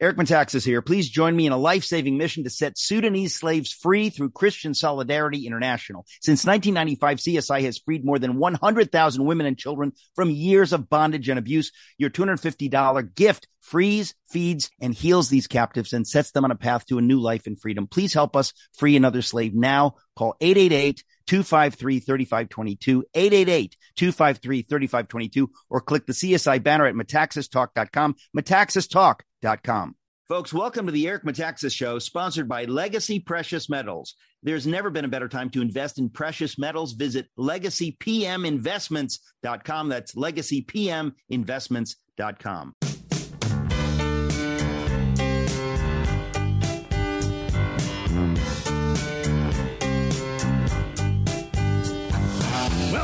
Eric Metaxas here. Please join me in a life-saving mission to set Sudanese slaves free through Christian Solidarity International. Since 1995, CSI has freed more than 100,000 women and children from years of bondage and abuse. Your $250 gift frees, feeds, and heals these captives and sets them on a path to a new life and freedom. Please help us free another slave now. Call 888 253 3522, 888 253 3522, or click the CSI banner at metaxastalk.com, metaxastalk.com. Folks, welcome to the Eric Metaxas Show, sponsored by Legacy Precious Metals. There's never been a better time to invest in precious metals. Visit legacypminvestments.com. That's legacypminvestments.com.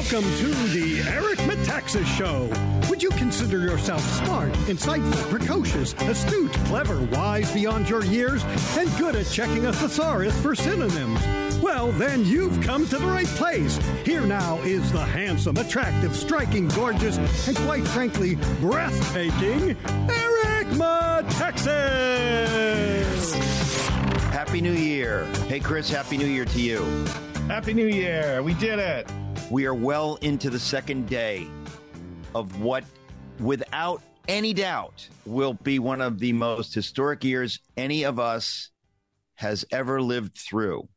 Welcome to the Eric Metaxas Show. Would you consider yourself smart, insightful, precocious, astute, clever, wise beyond your years, and good at checking a thesaurus for synonyms? Well, then you've come to the right place. Here now is the handsome, attractive, striking, gorgeous, and quite frankly, breathtaking Eric Metaxas. Happy New Year. Hey, Chris, Happy New Year to you. Happy New Year. We did it. We are well into the second day of what, without any doubt, will be one of the most historic years any of us has ever lived through.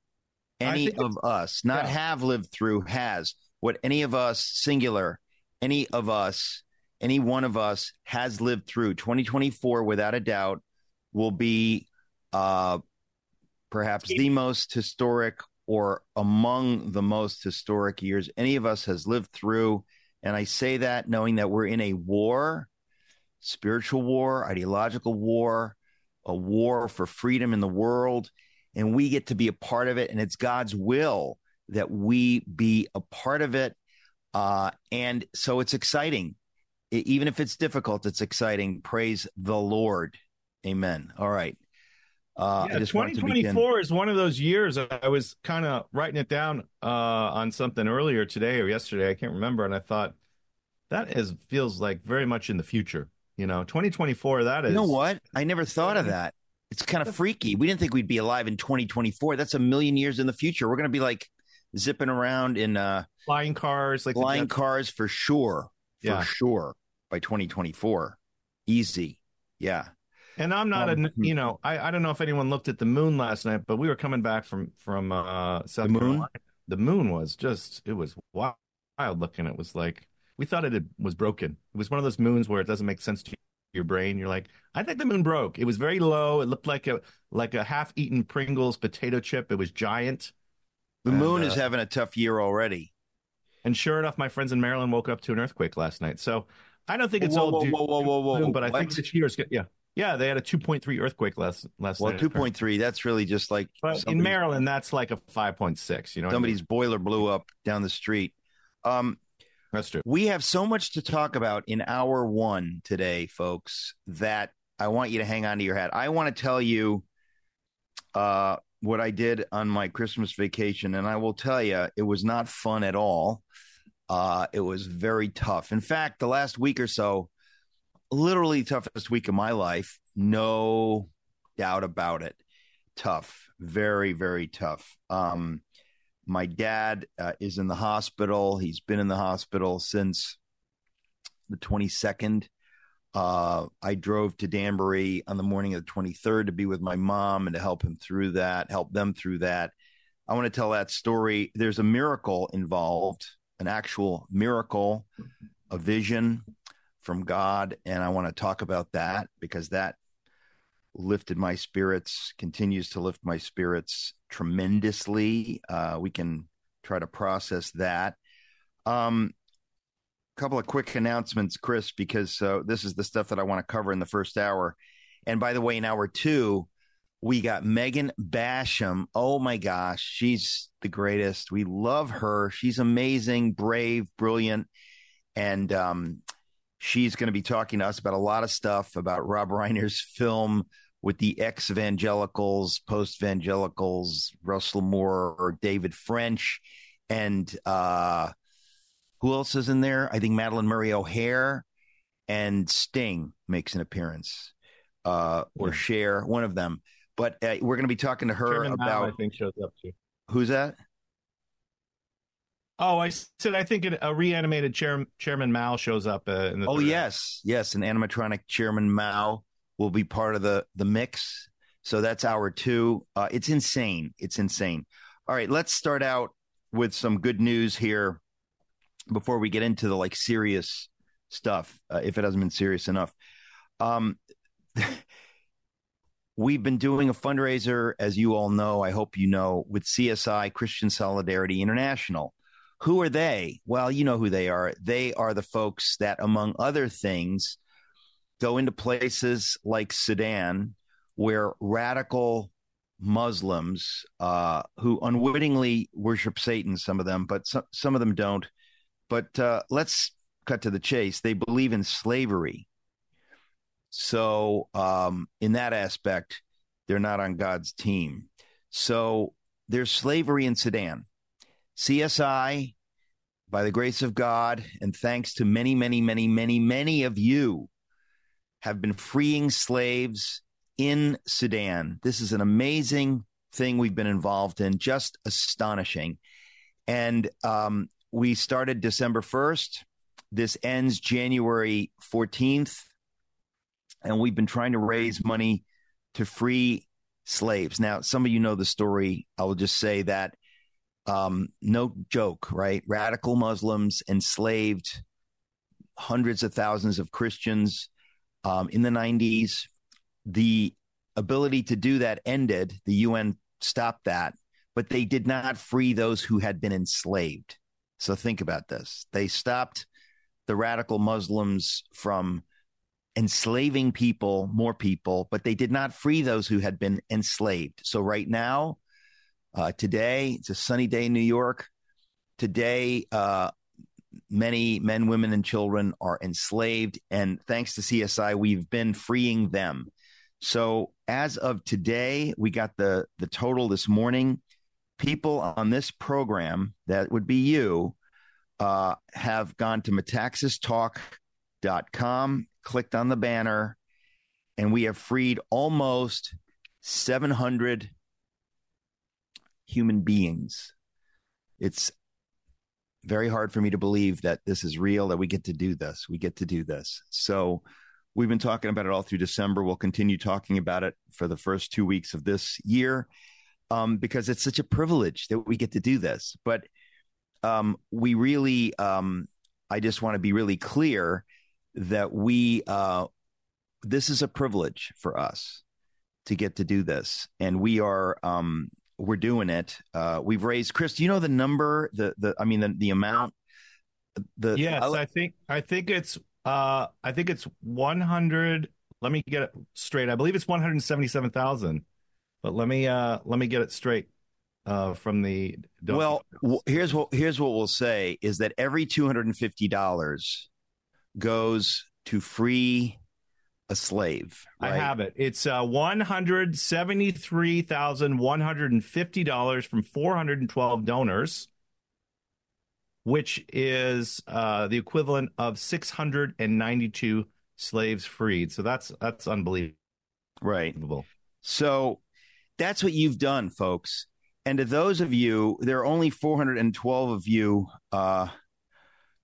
Any of us, not yeah. have lived through, has. What any of us, singular, any of us, any one of us has lived through. 2024, without a doubt, will be uh, perhaps the most historic or among the most historic years any of us has lived through. And I say that knowing that we're in a war, spiritual war, ideological war, a war for freedom in the world. And we get to be a part of it. And it's God's will that we be a part of it. Uh, and so it's exciting. Even if it's difficult, it's exciting. Praise the Lord. Amen. All right. Uh, I yeah, just wanted to begin- 2024 is one of those years. I was kind of writing it down uh, on something earlier today or yesterday. I can't remember. And I thought that is feels like very much in the future. You know, 2024, that is. You know what? I never thought of that. It's kind of freaky. We didn't think we'd be alive in 2024. That's a million years in the future. We're going to be like zipping around in uh, Flying cars, like flying cars for sure. For Yeah. sure by 2024. Easy. Yeah. And I'm not Um, a, you know, I, I don't know if anyone looked at the moon last night, but we were coming back from from uh South The moon? Carolina. The moon was just it was wild, looking. It was like we thought it had, was broken. It was one of those moons where it doesn't make sense to your brain. You're like, I think the moon broke. It was very low. It looked like a like a half-eaten Pringles potato chip. It was giant. The And, moon uh, is having a tough year already. And sure enough, my friends in Maryland woke up to an earthquake last night. So I don't think it's Whoa, all whoa, due whoa, whoa, whoa, whoa, but I think what? this year is good. Yeah, yeah, they had a 2.3 earthquake last last Well, night. 2.3, that's really just like in Maryland, that's like a 5.6. You know, what I mean? somebody's boiler blew up down the street. Um, that's true. We have so much to talk about in hour one today, folks, that I want you to hang on to your hat. I want to tell you uh, what I did on my Christmas vacation, and I will tell you, it was not fun at all. Uh, it was very tough. In fact, the last week or so, literally toughest week of my life, no doubt about it. Tough, very, very tough. Um, my dad uh, is in the hospital. He's been in the hospital since the 22nd. Uh, I drove to Danbury on the morning of the 23rd to be with my mom and to help him through that, help them through that. I want to tell that story. There's a miracle involved, an actual miracle, a vision from God. And I want to talk about that because that lifted my spirits, continues to lift my spirits tremendously. Uh, we can try to process that. Um, couple of quick announcements, Chris, because uh, this is the stuff that I want to cover in the first hour. And by the way, in hour two, we got Megan Basham. Oh my gosh, she's the greatest. We love her. She's amazing, brave, brilliant, and um, she's going to be talking to us about a lot of stuff about Rob Reiner's film with the ex evangelicals, post evangelicals, Russell Moore or David French, and uh, who else is in there? I think Madalyn Murray O'Hair and Sting makes an appearance. uh, or Yeah. Cher, one of them. But uh, we're going to be talking to her Chairman about I think shows up too. who's that? Oh, I said I think a reanimated chair, Chairman Mao shows up uh, in the. Oh yes, yes, an animatronic Chairman Mao will be part of the the mix. So that's hour two. Uh, it's insane. It's insane. All right, let's start out with some good news here before we get into the like serious stuff. Uh, if it hasn't been serious enough, um, we've been doing a fundraiser, as you all know. I hope you know, with CSI Christian Solidarity International. Who are they? Well, you know who they are. They are the folks that, among other things, go into places like Sudan where radical Muslims uh, who unwittingly worship Satan, some of them, but some, some of them don't. But uh, let's cut to the chase. They believe in slavery. So, um, in that aspect, they're not on God's team. So, there's slavery in Sudan. CSI, by the grace of God, and thanks to many, many, many, many, many of you, have been freeing slaves in Sudan. This is an amazing thing we've been involved in, just astonishing. And um, we started December 1st. This ends January 14th. And we've been trying to raise money to free slaves. Now, some of you know the story. I will just say that um, no joke, right? Radical Muslims enslaved hundreds of thousands of Christians um, in the 90s. The ability to do that ended. The UN stopped that, but they did not free those who had been enslaved. So think about this. They stopped the radical Muslims from enslaving people, more people, but they did not free those who had been enslaved. So right now, uh, today, it's a sunny day in New York. Today, uh, many men, women, and children are enslaved. And thanks to CSI, we've been freeing them. So as of today, we got the, the total this morning. People on this program, that would be you, uh, have gone to metaxastalk.com, clicked on the banner, and we have freed almost 700 human beings. It's very hard for me to believe that this is real, that we get to do this. We get to do this. So we've been talking about it all through December. We'll continue talking about it for the first two weeks of this year um, because it's such a privilege that we get to do this. But um, we really, um, I just want to be really clear that we, uh, this is a privilege for us to get to do this. And we are, um, we're doing it. Uh, we've raised, Chris, do you know the number, the, the, I mean, the, the amount, the, Yes, I'll- I think I think it's uh I think it's 100 let me get it straight. I believe it's 177,000. But let me uh let me get it straight uh from the Well, w- here's what here's what we'll say is that every two hundred and fifty dollars goes to free a slave. I have it. It's uh $173,150 from 412 donors, which is uh, the equivalent of 692 slaves freed. So that's that's unbelievable. right. So that's what you've done, folks. And to those of you, there are only four hundred and twelve of you uh,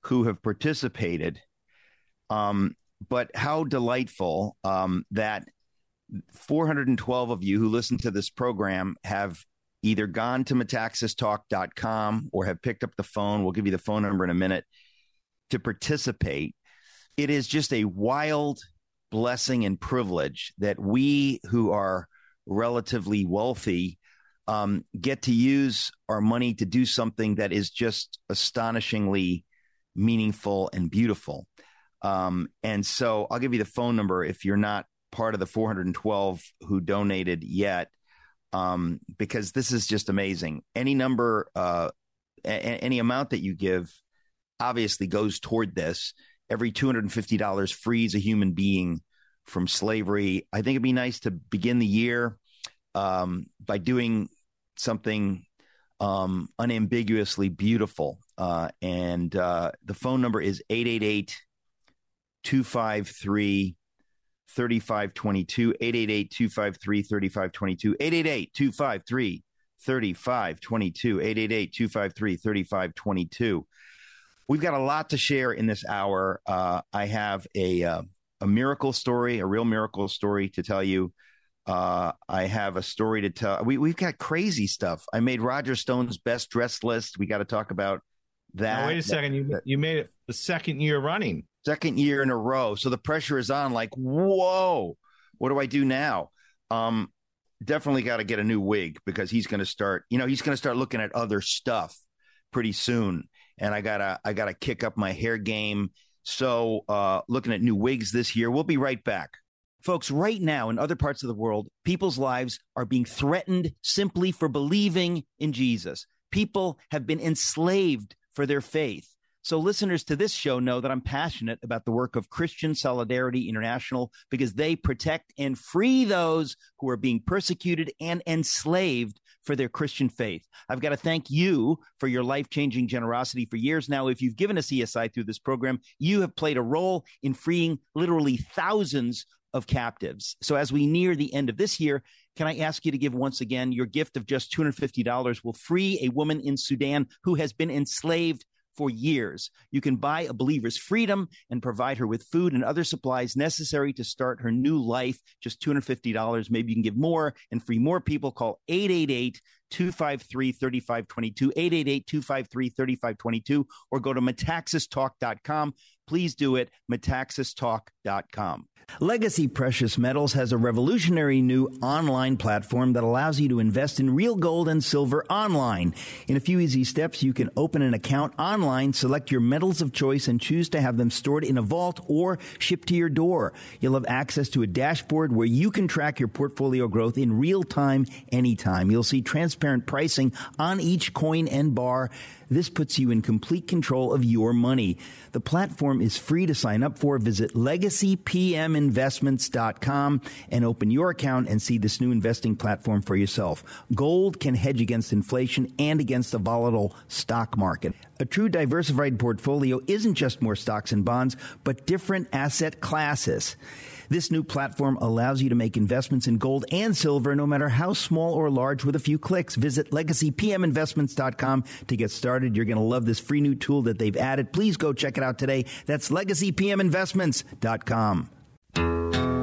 who have participated. Um, but how delightful um, that 412 of you who listen to this program have either gone to metaxastalk.com or have picked up the phone. We'll give you the phone number in a minute to participate. It is just a wild blessing and privilege that we who are relatively wealthy um, get to use our money to do something that is just astonishingly meaningful and beautiful. Um, and so I'll give you the phone number if you're not part of the 412 who donated yet, um, because this is just amazing. Any number, uh, a- any amount that you give obviously goes toward this. Every $250 frees a human being from slavery. I think it'd be nice to begin the year um, by doing something um, unambiguously beautiful. Uh, and uh, the phone number is 888 253 3522. 888 253 3522. 888 253 3522. 888 253 3522. We've got a lot to share in this hour. Uh, I have a, uh, a miracle story, a real miracle story to tell you. Uh, I have a story to tell. We, we've got crazy stuff. I made Roger Stone's best dressed list. We got to talk about that. Now, wait a second. You, you made it the second year running. Second year in a row. So the pressure is on like, whoa, what do I do now? Um, definitely got to get a new wig because he's going to start, you know, he's going to start looking at other stuff pretty soon. And I gotta, I gotta kick up my hair game. So, uh, looking at new wigs this year. We'll be right back. Folks, right now in other parts of the world, people's lives are being threatened simply for believing in Jesus. People have been enslaved for their faith. So, listeners to this show know that I'm passionate about the work of Christian Solidarity International because they protect and free those who are being persecuted and enslaved for their Christian faith. I've got to thank you for your life changing generosity for years now. If you've given a CSI through this program, you have played a role in freeing literally thousands of captives. So as we near the end of this year, can I ask you to give once again your gift of just $250 will free a woman in Sudan who has been enslaved for years. You can buy a believer's freedom and provide her with food and other supplies necessary to start her new life. Just $250. Maybe you can give more and free more people. Call 888 253 3522, 888 253 3522, or go to metaxastalk.com. Please do it, metaxastalk.com. Legacy Precious Metals has a revolutionary new online platform that allows you to invest in real gold and silver online. In a few easy steps, you can open an account online, select your metals of choice, and choose to have them stored in a vault or shipped to your door. You'll have access to a dashboard where you can track your portfolio growth in real time, anytime. You'll see transparent pricing on each coin and bar. This puts you in complete control of your money. The platform is free to sign up for. Visit legacypminvestments.com and open your account and see this new investing platform for yourself. Gold can hedge against inflation and against the volatile stock market. A true diversified portfolio isn't just more stocks and bonds, but different asset classes. This new platform allows you to make investments in gold and silver, no matter how small or large, with a few clicks. Visit legacypminvestments.com to get started. You're going to love this free new tool that they've added. Please go check it out today. That's legacypminvestments.com.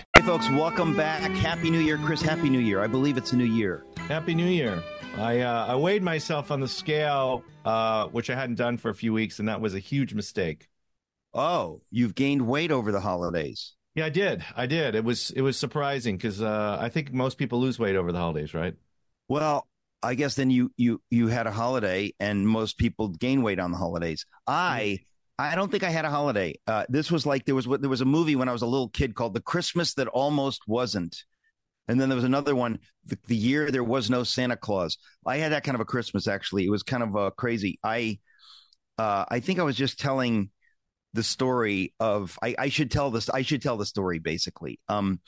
Hey, folks, welcome back. Happy New Year, Chris. Happy New Year. I believe it's a new year. Happy New Year. I uh, I weighed myself on the scale, uh, which I hadn't done for a few weeks, and that was a huge mistake. Oh, you've gained weight over the holidays. Yeah, I did. I did. It was it was surprising because uh, I think most people lose weight over the holidays, right? Well, I guess then you you you had a holiday, and most people gain weight on the holidays. I I don't think I had a holiday. Uh, this was like there was there was a movie when I was a little kid called The Christmas That Almost Wasn't, and then there was another one, the, the year there was no Santa Claus. I had that kind of a Christmas actually. It was kind of uh, crazy. I uh, I think I was just telling the story of I, I should tell this I should tell the story basically. Um,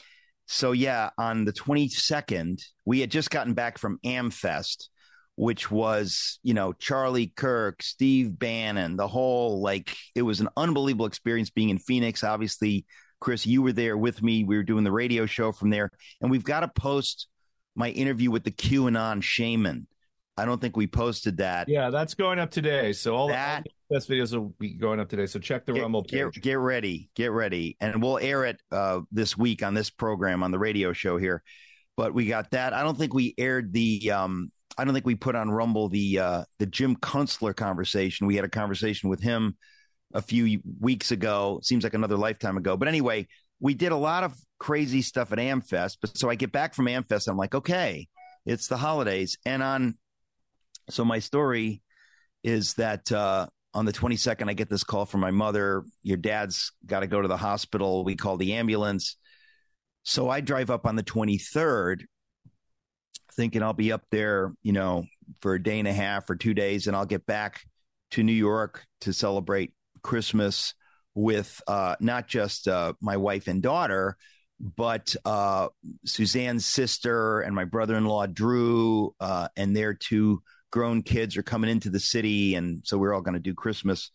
so yeah, on the 22nd, we had just gotten back from Amfest, which was, you know, Charlie Kirk, Steve Bannon, the whole like it was an unbelievable experience being in Phoenix. Obviously, Chris, you were there with me. We were doing the radio show from there, and we've got to post my interview with the QAnon shaman. I don't think we posted that. Yeah, that's going up today. So all that the best videos will be going up today. So check the get, Rumble page. Get, get ready, get ready, and we'll air it uh, this week on this program on the radio show here. But we got that. I don't think we aired the. Um, I don't think we put on Rumble the uh, the Jim Kunstler conversation. We had a conversation with him a few weeks ago. Seems like another lifetime ago. But anyway, we did a lot of crazy stuff at Amfest. But so I get back from Amfest, I'm like, okay, it's the holidays, and on so my story is that uh, on the 22nd, I get this call from my mother. Your dad's got to go to the hospital. We call the ambulance. So I drive up on the 23rd, thinking I'll be up there, you know, for a day and a half or two days, and I'll get back to New York to celebrate Christmas with uh, not just uh, my wife and daughter, but uh, Suzanne's sister and my brother in law, Drew, uh, and their two grown kids are coming into the city. And so we're all going to do Christmas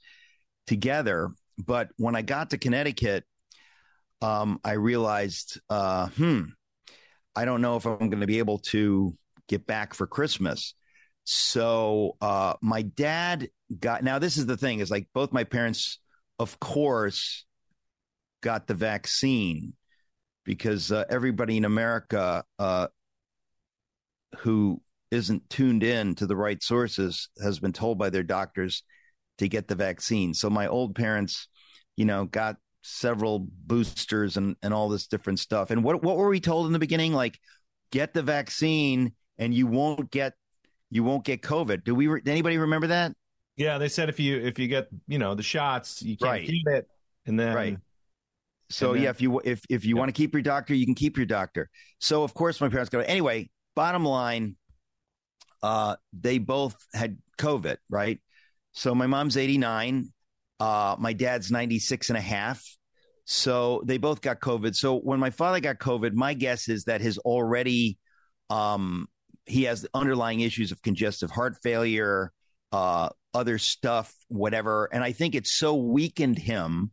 together. But when I got to Connecticut, um, I realized, uh, hmm, I don't know if I'm going to be able to get back for Christmas. So uh, my dad got, now this is the thing is like both my parents, of course, got the vaccine because uh, everybody in America uh, who isn't tuned in to the right sources has been told by their doctors to get the vaccine. So my old parents, you know, got several boosters and, and all this different stuff. And what what were we told in the beginning? Like, get the vaccine and you won't get you won't get COVID. Do we? Re- anybody remember that? Yeah, they said if you if you get you know the shots, you can't right. keep it, and then right. So then, yeah, if you if if you yeah. want to keep your doctor, you can keep your doctor. So of course my parents go. Anyway, bottom line, uh, they both had COVID, right? So my mom's 89. Uh, my dad's 96 and a half. So they both got COVID. So when my father got COVID, my guess is that his already, um, he has underlying issues of congestive heart failure, uh, other stuff, whatever. And I think it so weakened him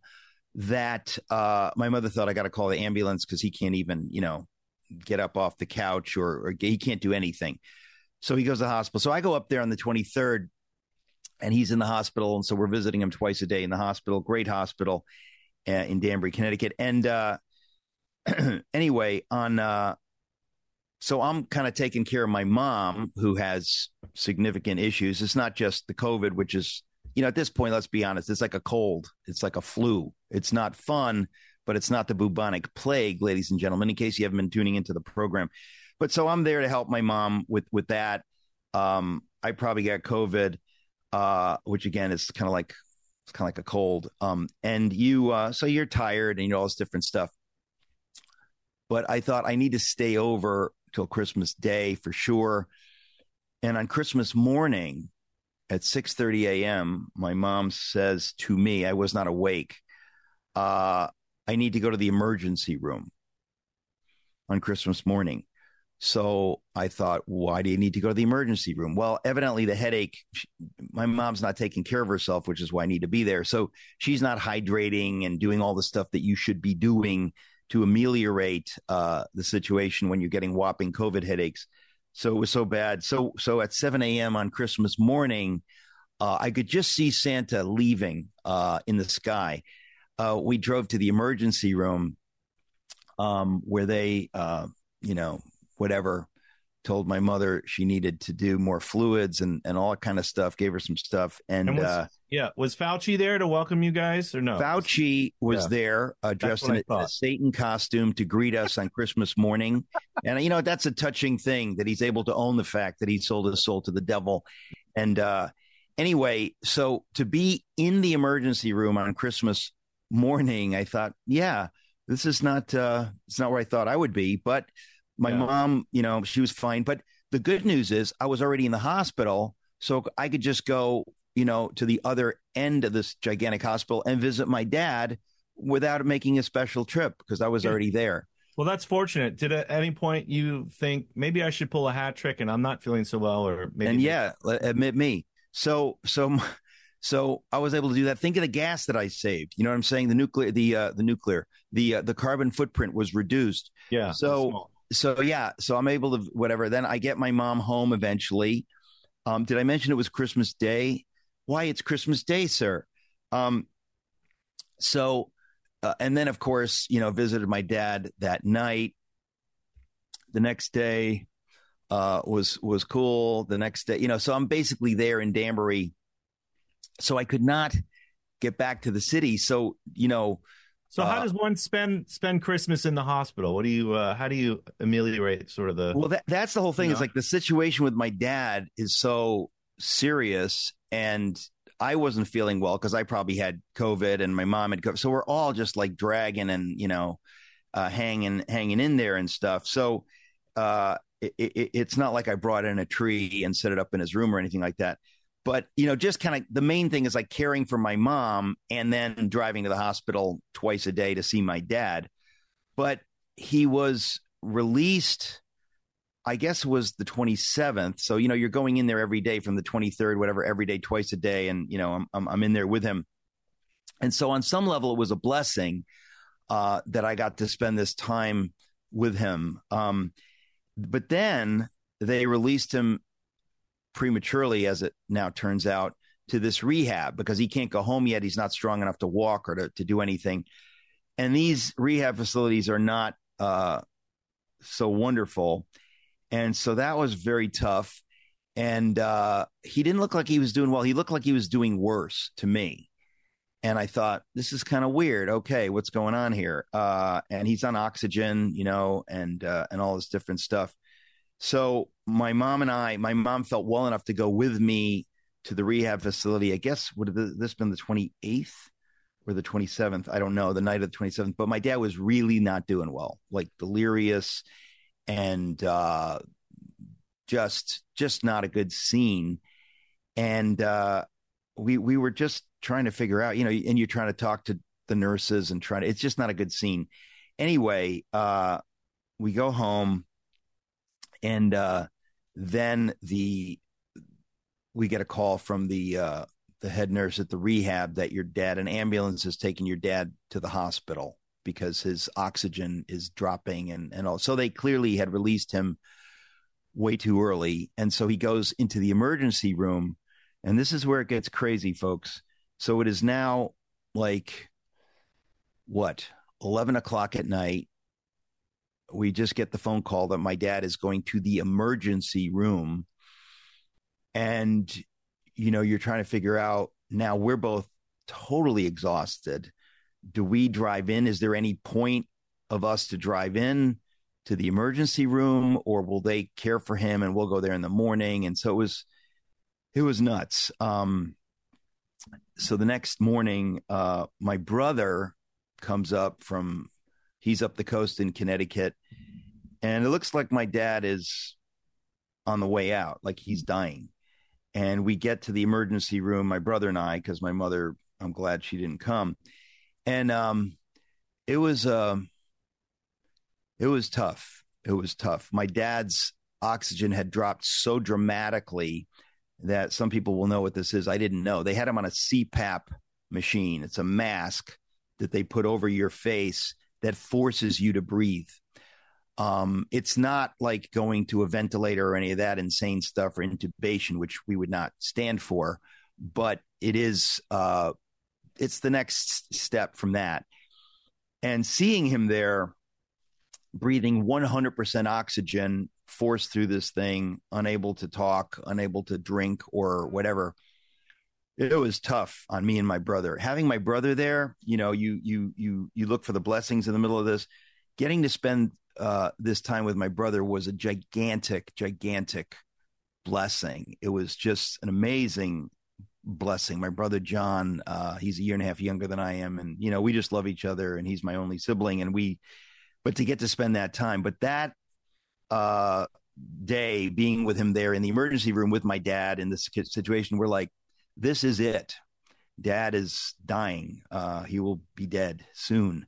that uh, my mother thought I got to call the ambulance because he can't even, you know, get up off the couch or, or he can't do anything. So he goes to the hospital. So I go up there on the 23rd and he's in the hospital. And so we're visiting him twice a day in the hospital, great hospital uh, in Danbury, Connecticut. And uh, anyway, on, uh, so I'm kind of taking care of my mom who has significant issues. It's not just the COVID, which is, you know, at this point, let's be honest, it's like a cold, it's like a flu. It's not fun, but it's not the bubonic plague, ladies and gentlemen, in case you haven't been tuning into the program. But so I'm there to help my mom with with that. Um, I probably got COVID, uh, which again is kind of like it's kind of like a cold. Um, and you, uh, so you're tired and you know all this different stuff. But I thought I need to stay over till Christmas Day for sure. And on Christmas morning at 6:30 a.m., my mom says to me, I was not awake. Uh, I need to go to the emergency room on Christmas morning. So I thought, why do you need to go to the emergency room? Well, evidently the headache, my mom's not taking care of herself, which is why I need to be there. So she's not hydrating and doing all the stuff that you should be doing to ameliorate uh, the situation when you're getting whopping COVID headaches. So it was so bad. So so at 7 a.m. on Christmas morning, uh, I could just see Santa leaving uh, in the sky. Uh, we drove to the emergency room um, where they, uh, you know, whatever told my mother she needed to do more fluids and, and all that kind of stuff, gave her some stuff. And, And was, uh, yeah, was Fauci there to welcome you guys or no? Fauci was Yeah. there uh, dressed in a, thought. Satan costume to greet us on Christmas morning. And, you know, that's a touching thing that he's able to own the fact that he sold his soul to the devil. And uh, anyway, so to be in the emergency room on Christmas morning, I thought, yeah, this is not, uh, it's not where I thought I would be. But my Yeah. mom, you know, she was fine. But the good news is I was already in the hospital. So I could just go, you know, to the other end of this gigantic hospital and visit my dad without making a special trip because I was Yeah. already there. Well, that's fortunate. Did at any point you think maybe I should pull a hat trick and I'm not feeling so well, or maybe and yeah, admit me. So, so, so I was able to do that. Think of the gas that I saved. You know what I'm saying? The nuclear, the uh, the nuclear, the uh, the carbon footprint was reduced. yeah. So-. So yeah, so I'm able to whatever. Then I get my mom home eventually. Um, did I mention it was Christmas Day? Why it's Christmas Day, sir? Um, so, uh, and then of course, you know, visited my dad that night. The next day uh, was was cool. The next day, you know, so I'm basically there in Danbury. So I could not get back to the city. So you know, So how uh, does one spend spend Christmas in the hospital? What do you uh, how do you ameliorate sort of the Well, that, that's the whole thing. Is like the situation with my dad is so serious, and I wasn't feeling well because I probably had COVID, and my mom had COVID. So we're all just like dragging and you know, uh, hanging hanging in there and stuff. So uh, it, it, it's not like I brought in a tree and set it up in his room or anything like that. But you know, just kind of the main thing is like caring for my mom and then driving to the hospital twice a day to see my dad. But he was released I guess was the 27th. So, you know, you're going in there every day from the 23rd, whatever, every day, twice a day. And, you know, I'm, I'm, I'm in there with him. And so on some level, it was a blessing uh, that I got to spend this time with him. Um, but then they released him prematurely, as it now turns out, to this rehab because he can't go home yet. He's not strong enough to walk or to, to do anything. And these rehab facilities are not uh, so wonderful. And so that was very tough. And uh, he didn't look like he was doing well. He looked like he was doing worse to me. And I thought, this is kind of weird. Okay, what's going on here? Uh, and he's on oxygen, you know, and uh, and all this different stuff. So my mom and I, my mom felt well enough to go with me to the rehab facility. I guess would have this been the twenty eighth or the twenty seventh? I don't know. The night of the twenty seventh. But my dad was really not doing well, like delirious and uh, just just not a good scene. And uh, we we were just trying to figure out, you know, and you're trying to talk to the nurses and trying to. It's just not a good scene. Anyway, uh, we go home, and uh, then the we get a call from the uh, the head nurse at the rehab that your dad, an ambulance is taking your dad to the hospital because his oxygen is dropping and and all. So they clearly had released him way too early, and so he goes into the emergency room, and this is where it gets crazy, folks. So it is now like what eleven o'clock at night. We just get the phone call that my dad is going to the emergency room, and you know you're trying to figure out now. We're both totally exhausted do we drive in? Is there any point of us to drive in to the emergency room, or will they care for him and we'll go there in the morning? And so it was, it was nuts. Um, so the next morning, uh, my brother comes up from, he's up the coast in Connecticut, and it looks like my dad is on the way out, like he's dying. And we get to the emergency room, my brother and I, because my mother, I'm glad she didn't come. And um it was um it was tough. It was tough. My dad's oxygen had dropped so dramatically that some people will know what this is. I didn't know. They had him on a cpap machine. It's a mask that they put over your face that forces you to breathe um it's not like going to a ventilator or any of that insane stuff or intubation which we would not stand for but it is uh it's the next step from that. And seeing him there breathing 100% oxygen forced through this thing, unable to talk, unable to drink or whatever. It was tough on me and my brother. Having my brother there, you know, you you you you look for the blessings in the middle of this. Getting to spend uh, this time with my brother was a gigantic, gigantic blessing. It was just an amazing blessing. My brother John, uh, he's a year and a half younger than I am, and you know we just love each other, and he's my only sibling, and we. But to get to spend that time, but that uh, day being with him there in the emergency room with my dad in this situation, we're like, this is it. Dad is dying. Uh, he will be dead soon.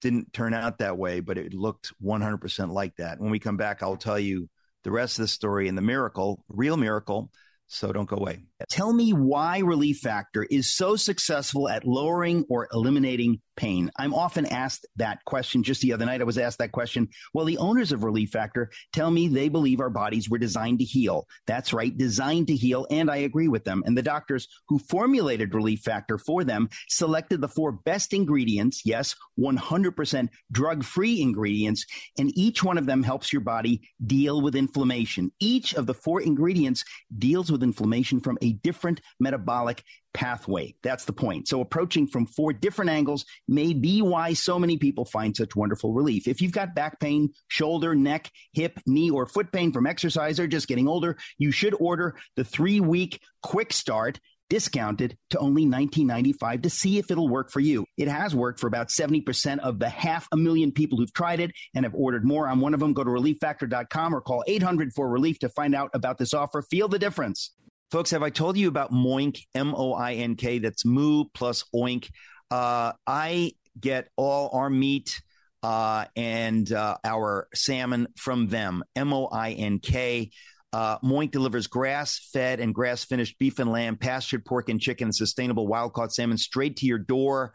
Didn't turn out that way, but it looked 100% like that. When we come back, I'll tell you the rest of the story and the miracle, real miracle so don't go away. Tell me why Relief Factor is so successful at lowering or eliminating pain. I'm often asked that question. Just the other night, I was asked that question. Well, the owners of Relief Factor tell me they believe our bodies were designed to heal. That's right, designed to heal. And I agree with them. And the doctors who formulated Relief Factor for them selected the four best ingredients. Yes, 100% drug free ingredients. And each one of them helps your body deal with inflammation. Each of the four ingredients deals with inflammation from a different metabolic pathway. That's the point. So approaching from four different angles may be why so many people find such wonderful relief. If you've got back pain, shoulder, neck, hip, knee, or foot pain from exercise or just getting older, you should order the three week quick start discounted to only $19.95 to see if it'll work for you. It has worked for about 70% of the half a million people who've tried it and have ordered more. On one of them, go to relieffactor.com or call 800 for relief to find out about this offer. Feel the difference. Folks, have I told you about Moink, M O I N K? That's moo plus oink. Uh, I get all our meat uh, and uh, our salmon from them, M O I N K. Uh, Moink delivers grass fed and grass finished beef and lamb, pastured pork and chicken, and sustainable wild caught salmon straight to your door.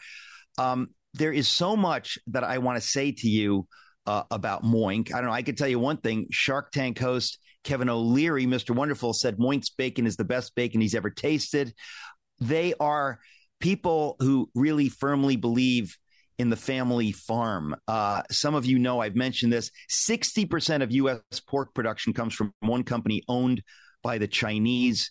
Um, there is so much that I want to say to you uh, about Moink. I don't know. I could tell you one thing Shark Tank host Kevin O'Leary, Mr. Wonderful, said Moink's bacon is the best bacon he's ever tasted. They are people who really firmly believe in the family farm. Uh, some of you know I've mentioned this 60% of U.S. pork production comes from one company owned by the Chinese.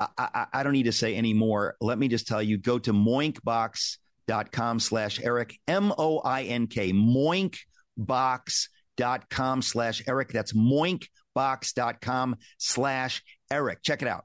I, I, I don't need to say any more. Let me just tell you go to moinkbox.com slash Eric, M O I N K, moinkbox.com slash Eric. That's moinkbox.com slash Eric. Check it out.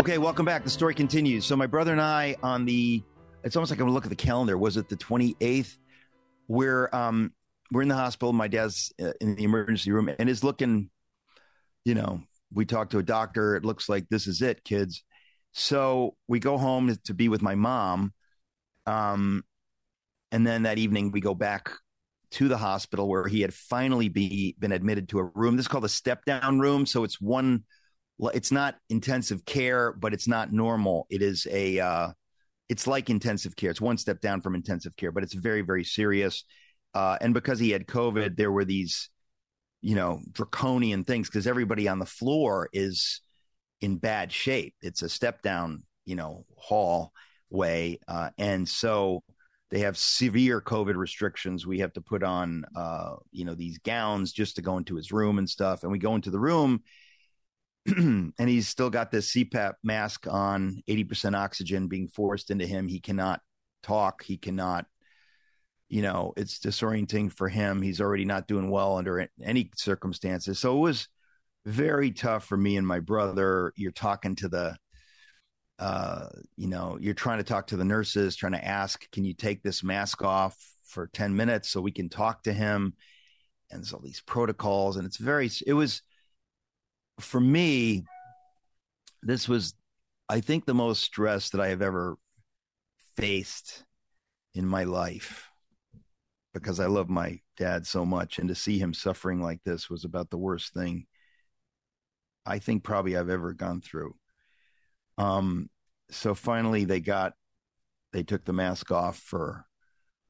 Okay, welcome back. The story continues. So my brother and I on the it's almost like I'm gonna look at the calendar. Was it the 28th? We're um we're in the hospital. My dad's uh, in the emergency room and is looking, you know, we talked to a doctor. It looks like this is it, kids. So we go home to be with my mom. Um, and then that evening we go back to the hospital where he had finally be, been admitted to a room. This is called a step down room. So it's one, it's not intensive care, but it's not normal. It is a, uh, it's like intensive care. It's one step down from intensive care, but it's very, very serious. Uh, and because he had COVID, there were these, you know, draconian things because everybody on the floor is in bad shape. It's a step down, you know, hallway. Uh, and so they have severe COVID restrictions. We have to put on, uh, you know, these gowns just to go into his room and stuff. And we go into the room and he's still got this CPAP mask on, 80% oxygen being forced into him. He cannot talk. He cannot you know, it's disorienting for him. He's already not doing well under any circumstances. So it was very tough for me and my brother. You're talking to the, uh, you know, you're trying to talk to the nurses, trying to ask, can you take this mask off for 10 minutes so we can talk to him? And so these protocols, and it's very, it was, for me, this was, I think, the most stress that I have ever faced in my life because I love my dad so much. And to see him suffering like this was about the worst thing I think probably I've ever gone through. Um, so finally they got, they took the mask off for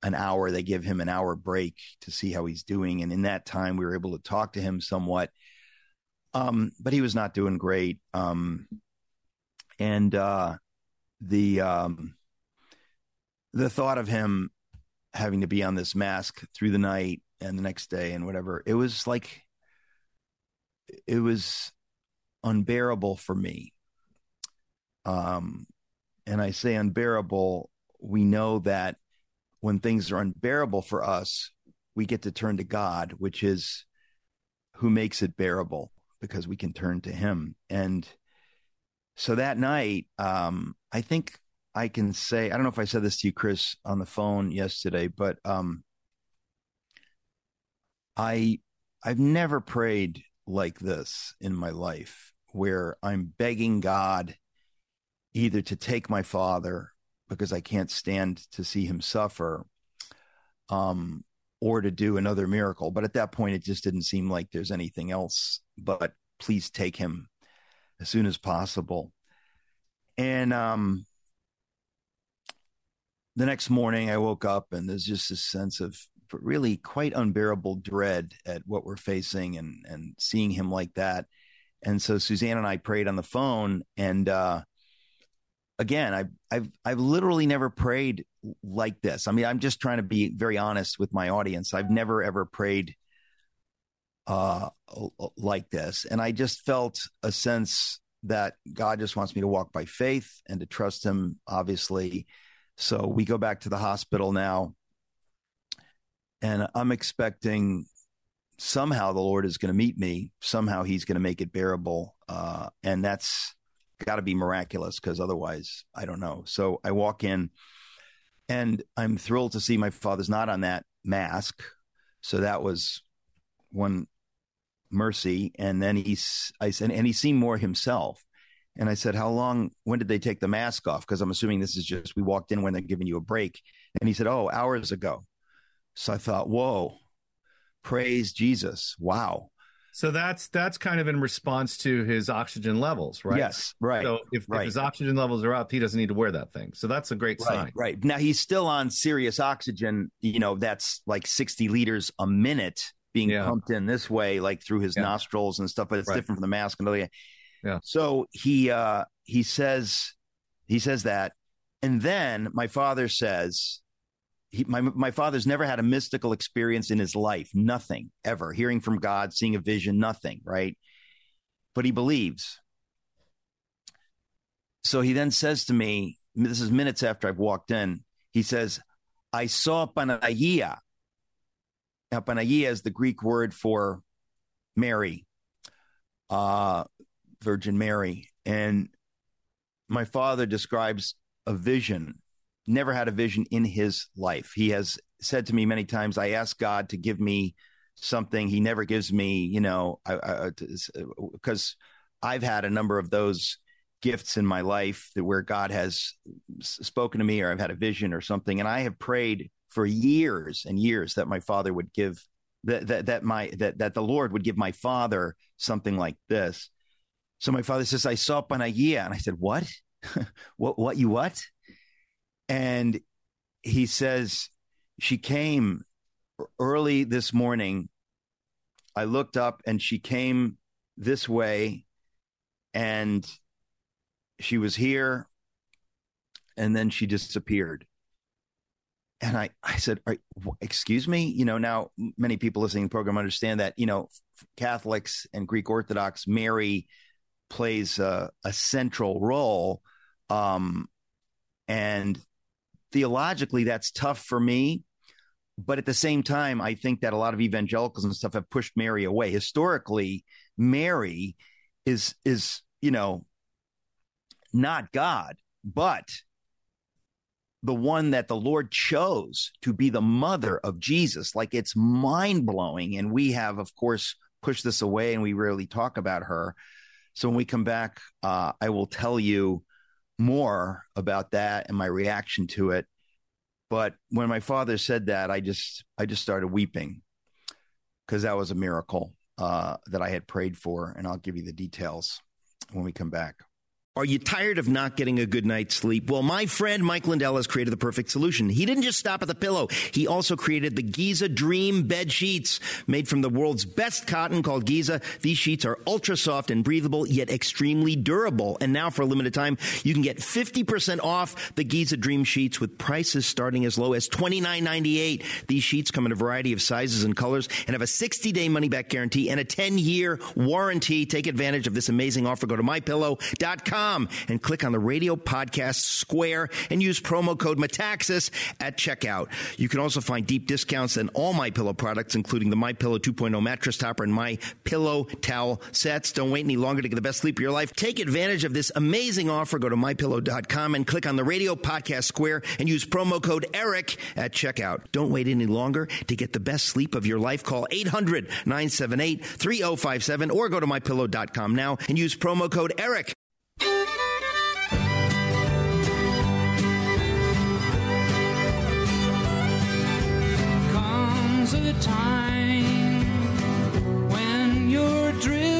an hour. They give him an hour break to see how he's doing. And in that time, we were able to talk to him somewhat. Um, but he was not doing great. Um, and, uh, the, um, the thought of him having to be on this mask through the night and the next day and whatever. It was like it was unbearable for me. Um and I say unbearable, we know that when things are unbearable for us, we get to turn to God, which is who makes it bearable because we can turn to him. And so that night, um, I think I can say, I don't know if I said this to you, Chris, on the phone yesterday, but um, I I've never prayed like this in my life, where I'm begging God either to take my father because I can't stand to see him suffer, um, or to do another miracle. But at that point, it just didn't seem like there's anything else. But please take him as soon as possible. And um, the next morning I woke up and there's just this sense of really quite unbearable dread at what we're facing and and seeing him like that. And so Suzanne and I prayed on the phone and uh again, I've, I've I've literally never prayed like this. I mean, I'm just trying to be very honest with my audience. I've never ever prayed uh like this and I just felt a sense that God just wants me to walk by faith and to trust him obviously so we go back to the hospital now, and I'm expecting somehow the Lord is going to meet me. Somehow He's going to make it bearable, uh, and that's got to be miraculous because otherwise, I don't know. So I walk in, and I'm thrilled to see my father's not on that mask. So that was one mercy, and then he's I said, and he seemed more himself. And I said, How long, when did they take the mask off? Because I'm assuming this is just, we walked in when they're giving you a break. And he said, Oh, hours ago. So I thought, Whoa, praise Jesus. Wow. So that's that's kind of in response to his oxygen levels, right? Yes, right. So if, right. if, his oxygen levels are up, he doesn't need to wear that thing. So that's a great right, sign. Right. Now he's still on serious oxygen. You know, that's like 60 liters a minute being yeah. pumped in this way, like through his yeah. nostrils and stuff. But it's right. different from the mask and all that. Yeah. So he uh he says, he says that. And then my father says, he, my, my father's never had a mystical experience in his life, nothing ever, hearing from God, seeing a vision, nothing, right? But he believes. So he then says to me, this is minutes after I've walked in, he says, I saw Panagia. Now, Panagia is the Greek word for Mary, uh, Virgin Mary. And my father describes a vision, never had a vision in his life. He has said to me many times, I ask God to give me something. He never gives me, you know, because uh, I've had a number of those gifts in my life that where God has spoken to me or I've had a vision or something. And I have prayed for years and years that my father would give that that that my that that the Lord would give my father something like this. So my father says, I saw Panagia. And I said, What? what what you what? And he says, She came early this morning. I looked up and she came this way and she was here and then she disappeared and I, I said, excuse me, you know, now many people listening to the program understand that, you know, Catholics and Greek Orthodox, Mary plays a, a central role. Um, and theologically, that's tough for me. But at the same time, I think that a lot of evangelicals and stuff have pushed Mary away. Historically, Mary is, is, you know, not God, but the one that the Lord chose to be the mother of Jesus. Like it's mind blowing. And we have, of course, pushed this away and we rarely talk about her. So when we come back, uh, I will tell you more about that and my reaction to it. But when my father said that, I just I just started weeping because that was a miracle uh, that I had prayed for, and I'll give you the details when we come back. Are you tired of not getting a good night's sleep? Well, my friend Mike Lindell has created the perfect solution. He didn't just stop at the pillow. He also created the Giza Dream bed sheets made from the world's best cotton called Giza. These sheets are ultra soft and breathable, yet extremely durable. And now for a limited time, you can get 50% off the Giza Dream sheets with prices starting as low as $29.98. These sheets come in a variety of sizes and colors and have a 60 day money back guarantee and a 10 year warranty. Take advantage of this amazing offer. Go to mypillow.com and click on the radio podcast square and use promo code Metaxas at checkout. You can also find deep discounts on all My Pillow products, including the My Pillow 2.0 mattress topper and My Pillow towel sets. Don't wait any longer to get the best sleep of your life. Take advantage of this amazing offer. Go to mypillow.com and click on the radio podcast square and use promo code Eric at checkout. Don't wait any longer to get the best sleep of your life. Call 800 978 3057 or go to mypillow.com now and use promo code Eric. Time when you're drifting.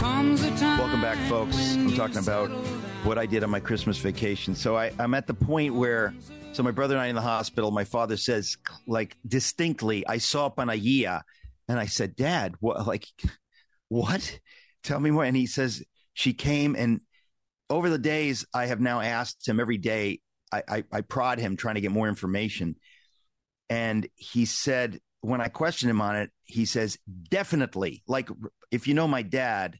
Welcome back, folks. I'm talking about what I did on my Christmas vacation. So I, I'm at the point where, so my brother and I in the hospital. My father says, like distinctly, I saw Panagia, and I said, Dad, what? Like, what? Tell me more. And he says she came, and over the days, I have now asked him every day. I, I, I prod him trying to get more information, and he said when I questioned him on it, he says definitely. Like if you know my dad,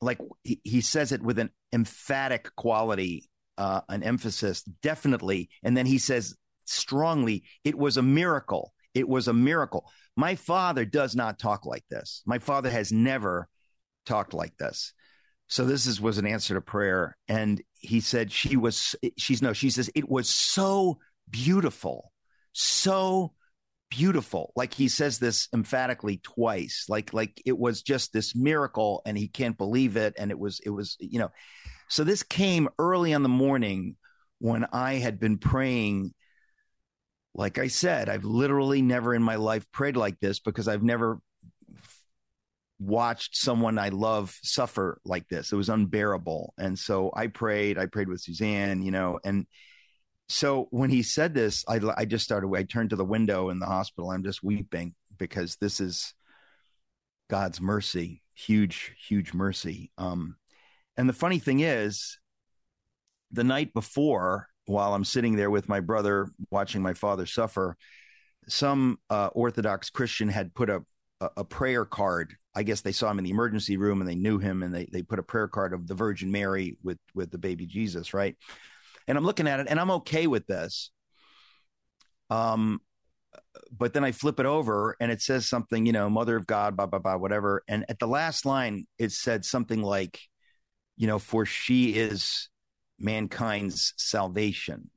like he, he says it with an emphatic quality, uh, an emphasis, definitely. And then he says strongly, it was a miracle. It was a miracle. My father does not talk like this. My father has never talked like this. So this is was an answer to prayer. And he said she was she's no, she says it was so beautiful, so beautiful. Like he says this emphatically twice. Like like it was just this miracle and he can't believe it. And it was it was, you know. So this came early on the morning when I had been praying. Like I said, I've literally never in my life prayed like this because I've never watched someone I love suffer like this. It was unbearable. And so I prayed, I prayed with Suzanne, you know, and so when he said this, I, I just started, I turned to the window in the hospital. I'm just weeping because this is God's mercy, huge, huge mercy. Um, and the funny thing is, the night before, while I'm sitting there with my brother watching my father suffer, some uh, Orthodox Christian had put a, a, a prayer card. I guess they saw him in the emergency room and they knew him, and they they put a prayer card of the Virgin Mary with with the baby Jesus, right? And I'm looking at it, and I'm okay with this. Um, but then I flip it over, and it says something, you know, Mother of God, blah blah blah, whatever. And at the last line, it said something like, you know, for she is mankind's salvation.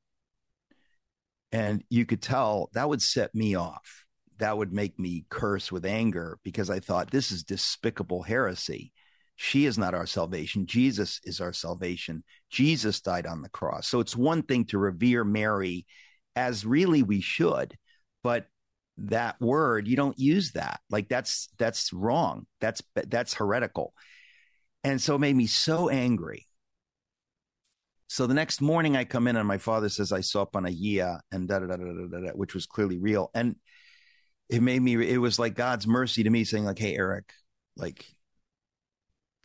And you could tell that would set me off. That would make me curse with anger because I thought this is despicable heresy. She is not our salvation. Jesus is our salvation. Jesus died on the cross. So it's one thing to revere Mary as really we should, but that word, you don't use that. Like that's that's wrong. That's that's heretical. And so it made me so angry so the next morning I come in and my father says I saw Panagia and da da da da da da, which was clearly real. And it made me, it was like God's mercy to me saying, like, hey, Eric, like,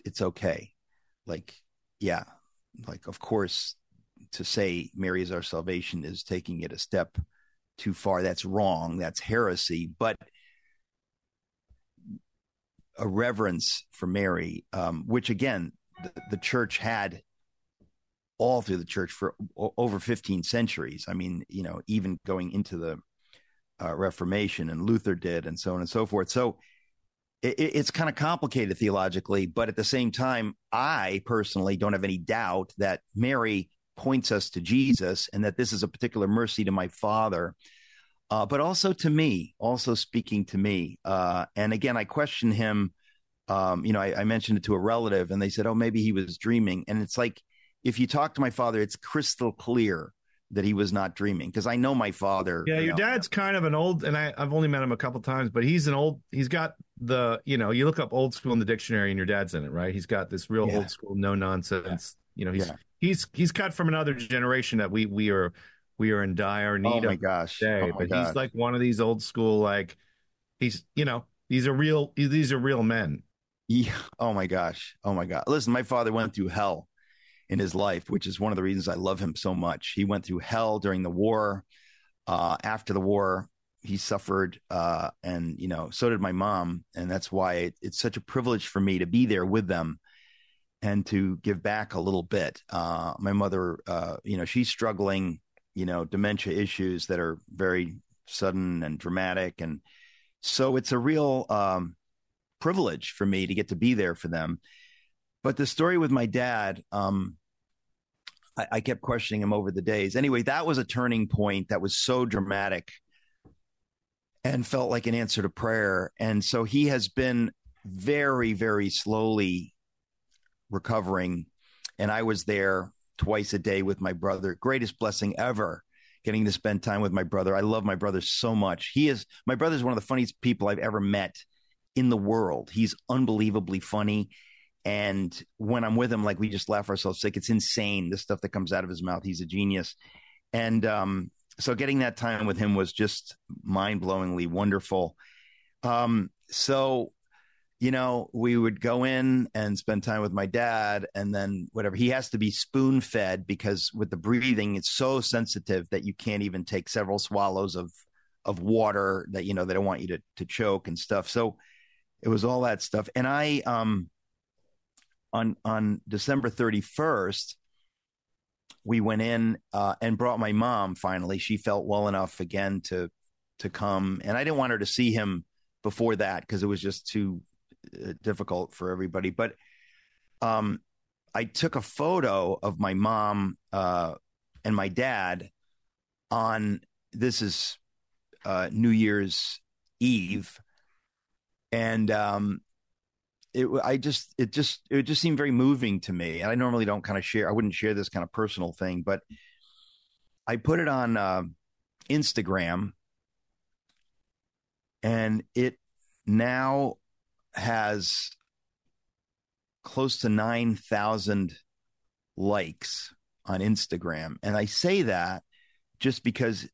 it's okay. Like, yeah, like, of course, to say Mary is our salvation is taking it a step too far. That's wrong. That's heresy. But a reverence for Mary, um, which again, the, the church had all through the church for o- over 15 centuries. I mean, you know, even going into the uh, Reformation and Luther did, and so on and so forth. So it, it's kind of complicated theologically, but at the same time, I personally don't have any doubt that Mary points us to Jesus and that this is a particular mercy to my father. Uh, but also to me, also speaking to me. Uh, and again, I question him. Um, you know, I, I mentioned it to a relative, and they said, "Oh, maybe he was dreaming." And it's like, if you talk to my father, it's crystal clear that he was not dreaming because I know my father. Yeah, you your know. dad's kind of an old, and I, I've only met him a couple times, but he's an old. He's got the, you know, you look up old school in the dictionary, and your dad's in it, right? He's got this real Yeah. old school, no nonsense. You know, he's Yeah. he's he's cut from another generation that we we are we are in dire Oh need my of gosh! today. Oh my gosh. but gosh. he's like one of these old school, like he's you know these are real these are real men. Yeah. Oh my gosh. Oh my God. Listen, my father went through hell in his life, which is one of the reasons I love him so much. He went through hell during the war. Uh, after the war, he suffered, uh, and you know, so did my mom, and that's why it, it's such a privilege for me to be there with them and to give back a little bit. Uh, my mother, uh, you know, she's struggling, you know, dementia issues that are very sudden and dramatic, and so it's a real. Um, privilege for me to get to be there for them. But the story with my dad, um, I, I kept questioning him over the days. Anyway, that was a turning point that was so dramatic and felt like an answer to prayer. And so he has been very, very slowly recovering. And I was there twice a day with my brother. Greatest blessing ever getting to spend time with my brother. I love my brother so much. He is my brother is one of the funniest people I've ever met in the world. He's unbelievably funny. And when I'm with him, like we just laugh ourselves sick. It's insane. The stuff that comes out of his mouth. He's a genius. And um, so getting that time with him was just mind blowingly wonderful. Um, so, you know, we would go in and spend time with my dad, and then whatever. He has to be spoon fed because with the breathing, it's so sensitive that you can't even take several swallows of of water that you know they don't want you to to choke and stuff. So it was all that stuff. And I um on on December 31st, we went in uh, and brought my mom. Finally, she felt well enough again to to come, and I didn't want her to see him before that because it was just too uh, difficult for everybody. But um, I took a photo of my mom uh, and my dad on this is uh, New Year's Eve, and um, it I just it just it just seemed very moving to me. And I normally don't kind of share. I wouldn't share this kind of personal thing, but I put it on uh, Instagram, and it now has close to nine thousand likes on Instagram. And I say that just because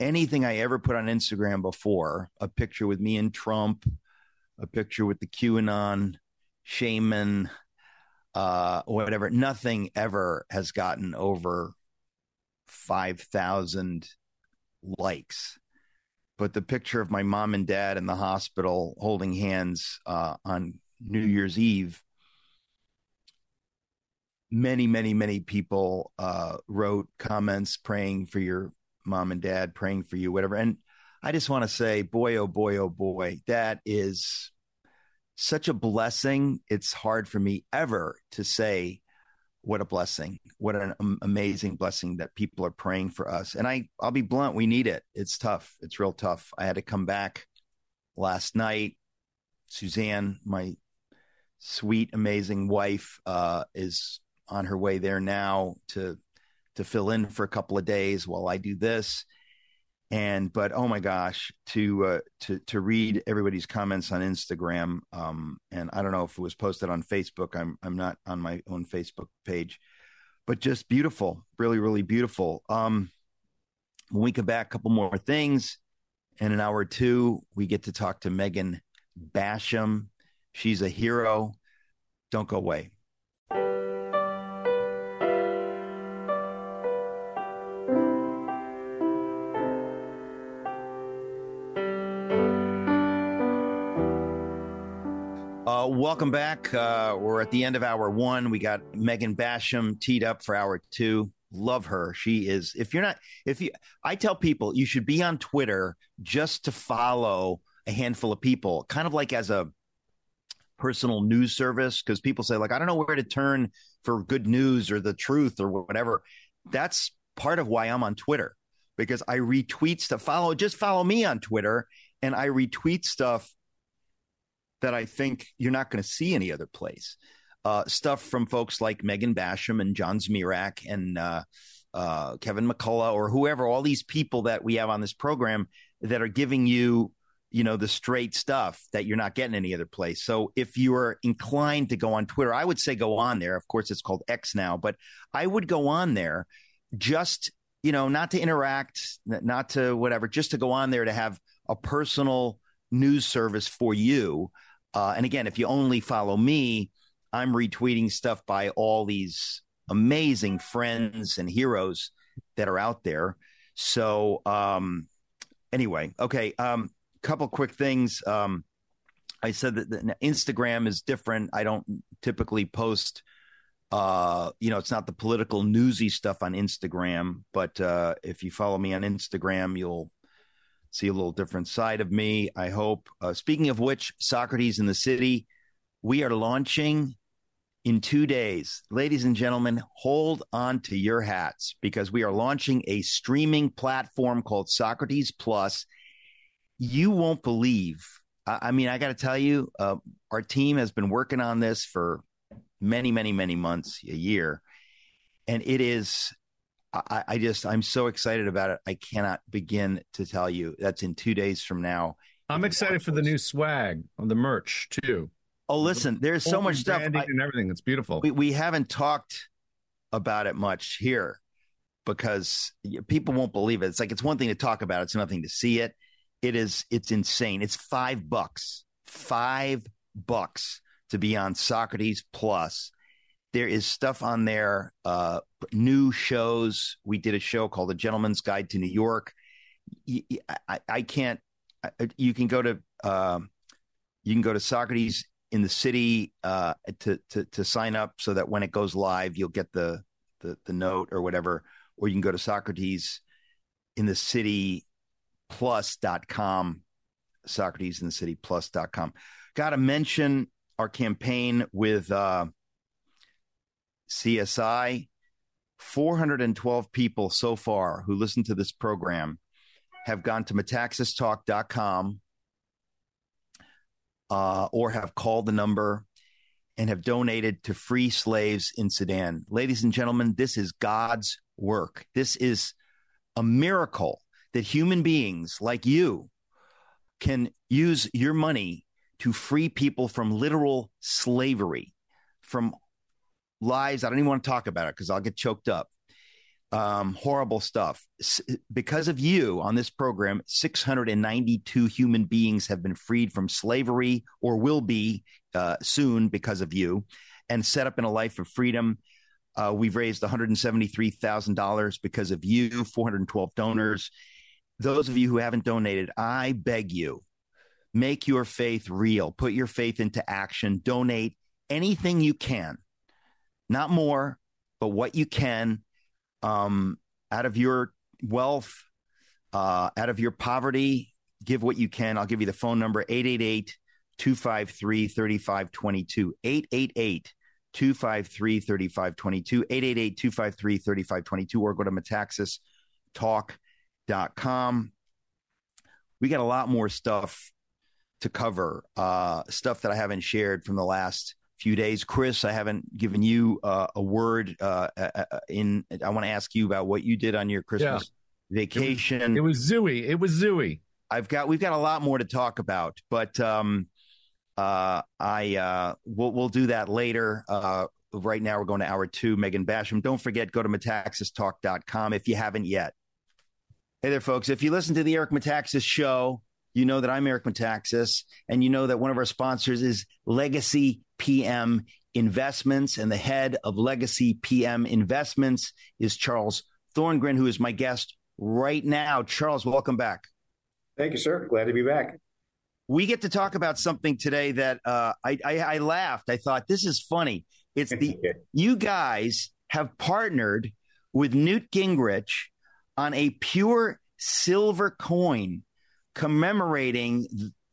anything I ever put on Instagram before, a picture with me and Trump, a picture with the QAnon shaman, uh, whatever. Nothing ever has gotten over 5,000 likes. But the picture of my mom and dad in the hospital holding hands uh, on New Year's Eve, many, many, many people uh, wrote comments praying for your mom and dad, praying for you, whatever. And I just want to say, boy, oh boy, oh boy, that is such a blessing. It's hard for me ever to say what a blessing, what an amazing blessing that people are praying for us. And I, I'll be blunt, we need it. It's tough. It's real tough. I had to come back last night. Suzanne, my sweet, amazing wife, uh, is on her way there now to to fill in for a couple of days while I do this and but oh my gosh to uh, to to read everybody's comments on Instagram um and I don't know if it was posted on Facebook I'm I'm not on my own Facebook page but just beautiful really really beautiful. Um when we come back a couple more things. In an hour or two we get to talk to Megan Basham. She's a hero. Don't go away welcome back. Uh, we're at the end of hour one. We got Megan Basham teed up for hour two. Love her. She is. If you're not, if you, I tell people you should be on Twitter just to follow a handful of people, kind of like as a personal news service. Because people say, like, I don't know where to turn for good news or the truth or whatever. That's part of why I'm on Twitter because I retweet stuff. Follow, just follow me on Twitter, and I retweet stuff that I think you're not going to see any other place. Uh, stuff from folks like Megan Basham and John Zmirak and uh, uh, Kevin McCullough or whoever, all these people that we have on this program that are giving you, you know, the straight stuff that you're not getting any other place. So if you are inclined to go on Twitter, I would say go on there. Of course, it's called X now, but I would go on there just, you know, not to interact, not to whatever, just to go on there to have a personal news service for you uh, and again, if you only follow me, I'm retweeting stuff by all these amazing friends and heroes that are out there. So, um, anyway, okay. Um, couple quick things. Um, I said that the, Instagram is different. I don't typically post, uh, you know, it's not the political newsy stuff on Instagram, but uh, if you follow me on Instagram, you'll see a little different side of me. I hope. Uh, speaking of which, Socrates in the City, we are launching in two days. Ladies and gentlemen, hold on to your hats because we are launching a streaming platform called Socrates Plus. You won't believe. I, I mean, I got to tell you, uh, our team has been working on this for many, many, many months, a year. And it is I, I, just I'm so excited about it. I cannot begin to tell you. That's in two days from now. I'm excited for the new swag on the merch too. Oh, listen, there's so much stuff I, and everything. It's beautiful. We, we haven't talked about it much here because people won't believe it. It's like it's one thing to talk about; it's nothing to see it. It is. It's insane. It's five bucks. Five bucks to be on Socrates Plus. There is stuff on there, uh, new shows. We did a show called The Gentleman's Guide to New York. I, I can't. You can go to uh, you can go to Socrates in the city uh, to, to to sign up so that when it goes live, you'll get the the, the note or whatever. Or you can go to Socrates in the city plus.com socrates in the city plus.com got to mention our campaign with uh, csi 412 people so far who listen to this program have gone to metaxastalk.com uh, or have called the number and have donated to free slaves in Sudan. Ladies and gentlemen, this is God's work. This is a miracle that human beings like you can use your money to free people from literal slavery, from lies. I don't even want to talk about it because I'll get choked up um, horrible stuff. S- because of you on this program, 692 human beings have been freed from slavery or will be uh, soon because of you and set up in a life of freedom. Uh, we've raised $173,000 because of you, 412 donors. Those of you who haven't donated, I beg you, make your faith real. Put your faith into action. Donate anything you can, not more, but what you can um, out of your wealth, uh, out of your poverty, give what you can. I'll give you the phone number 888 253 3522. 888 253 3522. 888 253 3522. Or go to metaxastalk.com. We got a lot more stuff to cover, uh, stuff that I haven't shared from the last few days. Chris, I haven't given you uh, a word. Uh, uh, uh in I want to ask you about what you did on your Christmas yeah. vacation. It was, it was zooey. It was zooey. I've got we've got a lot more to talk about, but um, uh, I uh, we'll we'll do that later. Uh, right now, we're going to hour two. Megan Basham. Don't forget, go to metaxastalk.com if you haven't yet. Hey there, folks. If you listen to the Eric Metaxas show, you know that I'm Eric Metaxas, and you know that one of our sponsors is Legacy PM Investments, and the head of Legacy PM Investments is Charles Thorngren, who is my guest right now. Charles, welcome back. Thank you, sir. Glad to be back. We get to talk about something today that uh, I, I, I laughed. I thought this is funny. It's the you guys have partnered with Newt Gingrich on a pure silver coin commemorating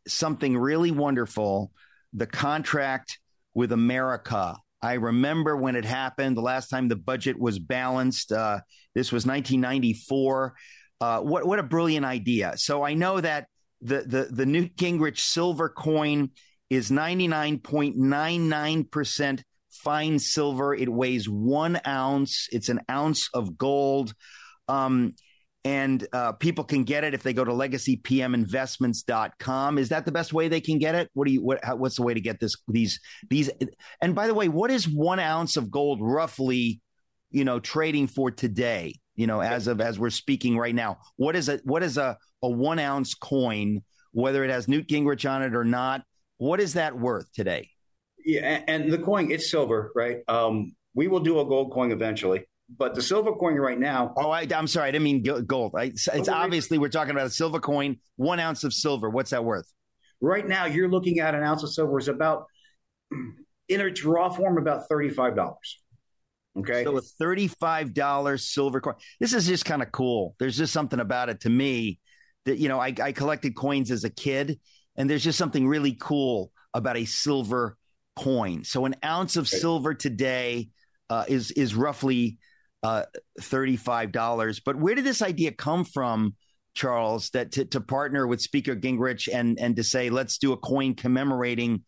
something really wonderful the contract with America. I remember when it happened, the last time the budget was balanced. Uh, this was 1994. Uh, what what a brilliant idea! So I know that the the the Newt Gingrich silver coin is 99.99 percent fine silver. It weighs one ounce. It's an ounce of gold. Um, and uh, people can get it if they go to legacypminvestments.com. Is that the best way they can get it? What do you what how, what's the way to get this these these and by the way, what is 1 ounce of gold roughly, you know, trading for today, you know, as of as we're speaking right now? What is a what is a a 1 ounce coin whether it has Newt Gingrich on it or not? What is that worth today? Yeah, and the coin it's silver, right? Um, we will do a gold coin eventually. But the silver coin right now. Oh, I, am sorry. I didn't mean gold. I, it's obviously we're talking about a silver coin, one ounce of silver. What's that worth? Right now, you're looking at an ounce of silver is about, in its raw form, about $35. Okay. So a $35 silver coin. This is just kind of cool. There's just something about it to me that you know I, I collected coins as a kid, and there's just something really cool about a silver coin. So an ounce of silver today uh, is is roughly uh, thirty five dollars. But where did this idea come from, Charles? That to, to partner with Speaker Gingrich and and to say let's do a coin commemorating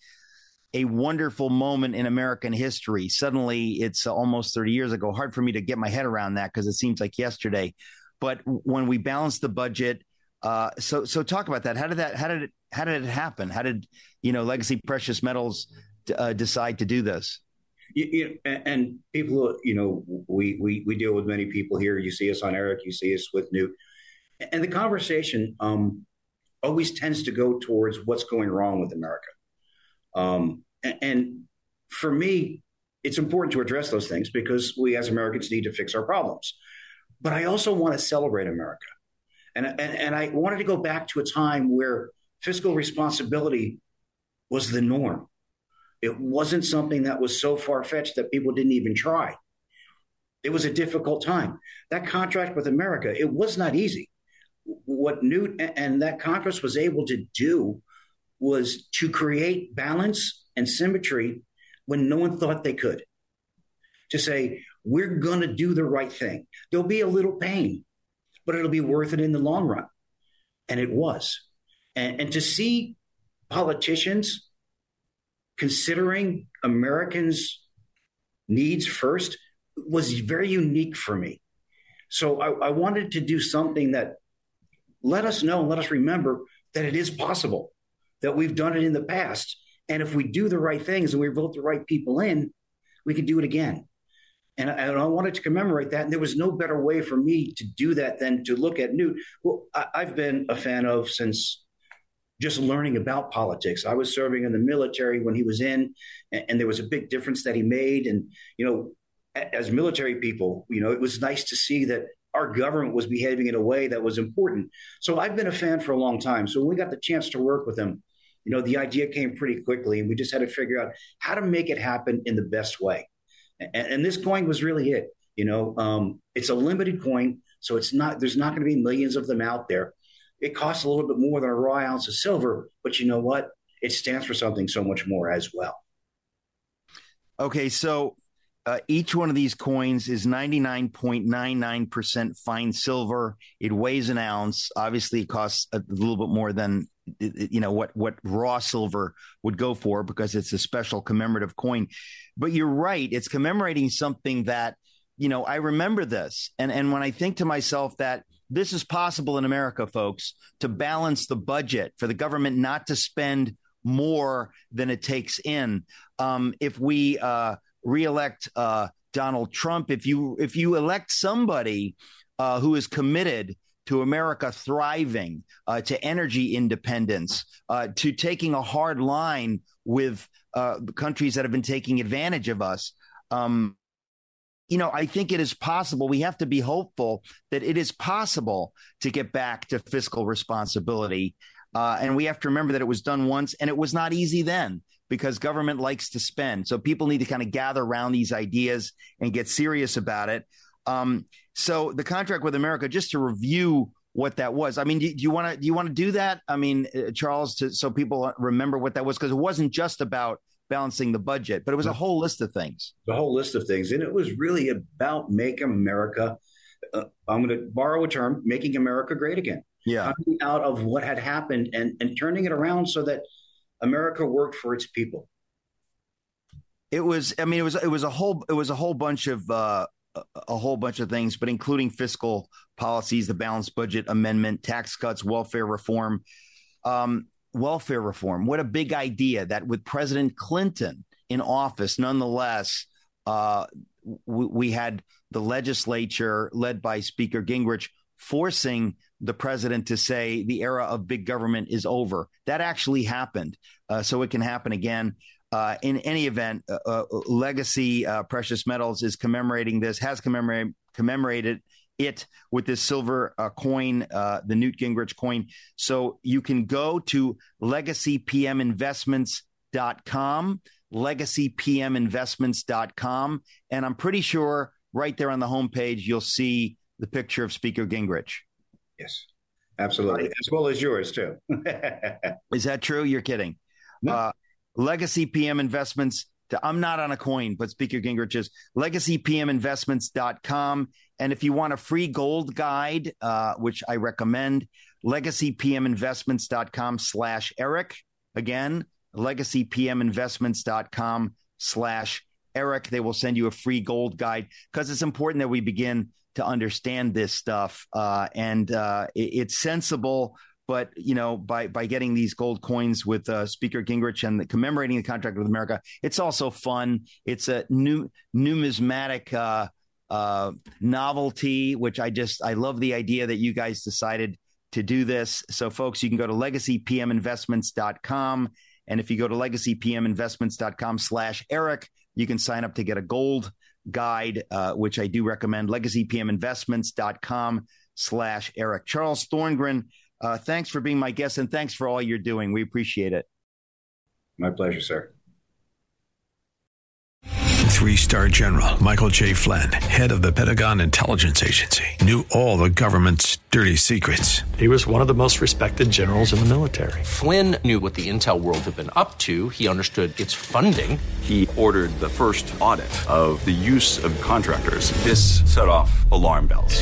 a wonderful moment in American history. Suddenly, it's almost 30 years ago. Hard for me to get my head around that because it seems like yesterday. But when we balance the budget, uh, so so talk about that. How did that? How did it? How did it happen? How did you know Legacy Precious Metals uh, decide to do this? You, you, and people, you know, we, we we deal with many people here. You see us on Eric, you see us with Newt, and the conversation um, always tends to go towards what's going wrong with America. Um, and, and for me, it's important to address those things because we as Americans need to fix our problems. But I also want to celebrate America. And, and, and I wanted to go back to a time where fiscal responsibility was the norm. It wasn't something that was so far fetched that people didn't even try. It was a difficult time. That contract with America, it was not easy. What Newt and that Congress was able to do was to create balance and symmetry when no one thought they could. To say, we're going to do the right thing. There'll be a little pain, but it'll be worth it in the long run. And it was. And, and to see politicians considering Americans' needs first was very unique for me. So I, I wanted to do something that let us know, and let us remember that it is possible, that we've done it in the past, and if we do the right things and we vote the right people in, we can do it again. And I, and I, wanted to commemorate that. And there was no better way for me to do that than to look at Newt, who I, I've been a fan of since just learning about politics. I was serving in the military when he was in, and, and there was a big difference that he made. And, you know, as military people, you know, it was nice to see that our government was behaving in a way that was important. So I've been a fan for a long time. So when we got the chance to work with him, you know, the idea came pretty quickly, and we just had to figure out how to make it happen in the best way. And, and this coin was really it. You know, um, it's a limited coin, so it's not. There's not going to be millions of them out there. It costs a little bit more than a raw ounce of silver, but you know what? It stands for something so much more as well. Okay, so uh, each one of these coins is 99.99% fine silver. It weighs an ounce. Obviously, it costs a little bit more than you know what what raw silver would go for because it's a special commemorative coin. But you're right; it's commemorating something that you know. I remember this, and and when I think to myself that this is possible in America, folks, to balance the budget for the government not to spend more than it takes in. Um, if we uh, reelect uh, Donald Trump, if you if you elect somebody uh, who is committed to America thriving, uh, to energy independence, uh, to taking a hard line with uh, countries that have been taking advantage of us. Um, you know, I think it is possible. We have to be hopeful that it is possible to get back to fiscal responsibility. Uh, and we have to remember that it was done once and it was not easy then because government likes to spend. So people need to kind of gather around these ideas and get serious about it. Um, so the contract with America, just to review what that was. I mean, do, do you want to do you want to do that? I mean, uh, Charles, to, so people remember what that was because it wasn't just about balancing the budget, but it was a whole list of things. The whole list of things, and it was really about make America. Uh, I'm going to borrow a term, making America great again. Yeah, coming out of what had happened and and turning it around so that America worked for its people. It was. I mean, it was. It was a whole. It was a whole bunch of. Uh, a whole bunch of things, but including fiscal policies, the balanced budget amendment, tax cuts, welfare reform. Um, welfare reform. What a big idea that with President Clinton in office, nonetheless, uh, we, we had the legislature led by Speaker Gingrich forcing the president to say the era of big government is over. That actually happened. Uh, so it can happen again. Uh, in any event, uh, uh Legacy uh, Precious Metals is commemorating this, has commemorated, commemorated it with this silver uh, coin, uh, the Newt Gingrich coin. So you can go to legacypminvestments.com, legacypminvestments.com. And I'm pretty sure right there on the homepage, you'll see the picture of Speaker Gingrich. Yes. Absolutely, as well as yours too. Is that true? You're kidding. No. Uh, Legacy PM Investments. To, I'm not on a coin, but Speaker Gingrich is legacypminvestments.com. And if you want a free gold guide, uh, which I recommend, legacypminvestments.com slash Eric. Again, legacypminvestments.com slash Eric. They will send you a free gold guide because it's important that we begin to understand this stuff. Uh, and uh, it, it's sensible but you know, by by getting these gold coins with uh, Speaker Gingrich and the, commemorating the contract with America, it's also fun. It's a new numismatic uh, uh, novelty, which I just I love the idea that you guys decided to do this. So, folks, you can go to legacypminvestments.com, and if you go to legacypminvestments.com/slash Eric, you can sign up to get a gold guide, uh, which I do recommend. Legacypminvestments.com slash Eric. Charles Thorngren uh, thanks for being my guest and thanks for all you're doing. We appreciate it. My pleasure, sir. Three star general Michael J. Flynn, head of the Pentagon Intelligence Agency, knew all the government's dirty secrets. He was one of the most respected generals in the military. Flynn knew what the intel world had been up to, he understood its funding. He ordered the first audit of the use of contractors. This set off alarm bells.